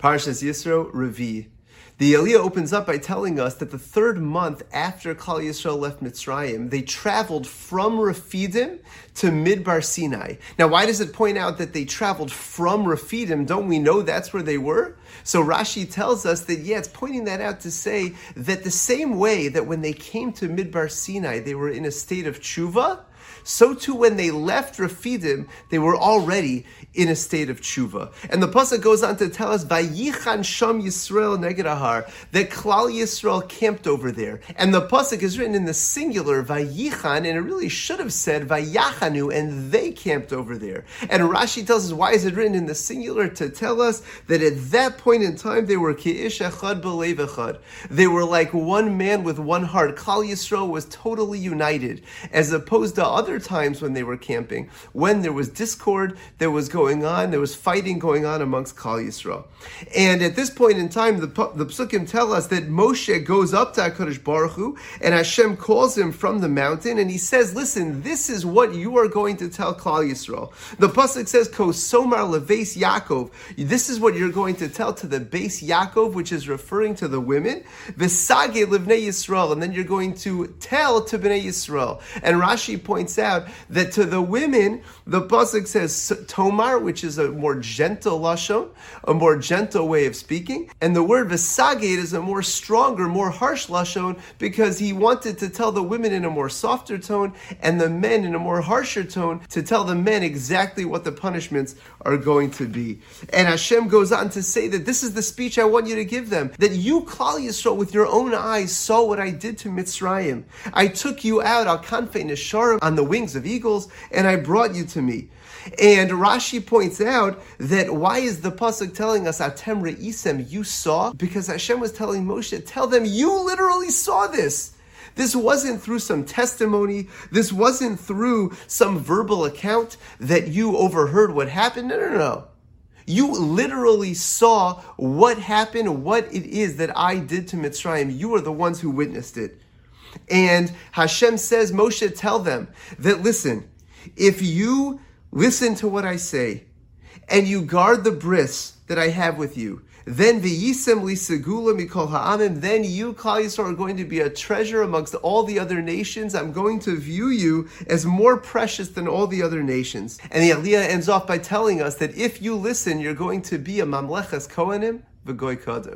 Parshas Yisro, Revi. The Aliyah opens up by telling us that the third month after Klal Yisrael left Mitzrayim, they traveled from Rafidim to Midbar Sinai. Now, why does it point out that they traveled from Rafidim? Don't we know that's where they were? So Rashi tells us that, yeah, it's pointing that out to say that the same way that when they came to Midbar Sinai, they were in a state of tshuva, so too when they left Rafidim, they were already in a state of tshuva. And the pasuk goes on to tell us, "Vayichan Sham Yisrael Negedahar," that Klal Yisrael camped over there. And the pasuk is written in the singular, "Vayichan," and it really should have said "Vayachanu," and they camped over there. And Rashi tells us why is it written in the singular to tell us that at that point in time they were ki'ish echad. They were like one man with one heart. Klal Yisrael was totally united, as opposed to other times when they were camping, when there was discord, that was going on, there was fighting going on amongst Klal Yisrael. And at this point in time, the, the psukim tell us that Moshe goes up to HaKadosh Baruch Hu, and Hashem calls him from the mountain, and he says, listen, this is what you are going to tell Klal Yisrael. The pasuk says, Kosomar leves Yaakov. This is what you're going to tell to the Beis Yaakov, which is referring to the women. Vesage livnei Yisrael, and then you're going to tell to Bnei Yisrael. And Rashi points out that to the women, the pasuk says tomar, which is a more gentle lashon, a more gentle way of speaking, and the word vesagate is a more stronger, more harsh lashon because he wanted to tell the women in a more softer tone and the men in a more harsher tone to tell the men exactly what the punishments are going to be. And Hashem goes on to say that this is the speech I want you to give them, that you, Klal Yisrael, with your own eyes saw what I did to Mitzrayim. I took you out, al kanfei nesharim, on the wings of eagles, and I brought you to me. And Rashi points out that why is the pasuk telling us Atem Re'isem, you saw? Because Hashem was telling Moshe, tell them you literally saw this. This wasn't through some testimony. This wasn't through some verbal account that you overheard what happened. No, no, no. You literally saw what happened, what it is that I did to Mitzrayim. You are the ones who witnessed it. And Hashem says, Moshe, tell them that listen, if you listen to what I say and you guard the bris that I have with you, then v'yisem li segula mikol ha'amim, then you, Klal Yisrael, are going to be a treasure amongst all the other nations. I'm going to view you as more precious than all the other nations. And the Aliyah ends off by telling us that if you listen, you're going to be a mamleches kohanim v'goy kadosh.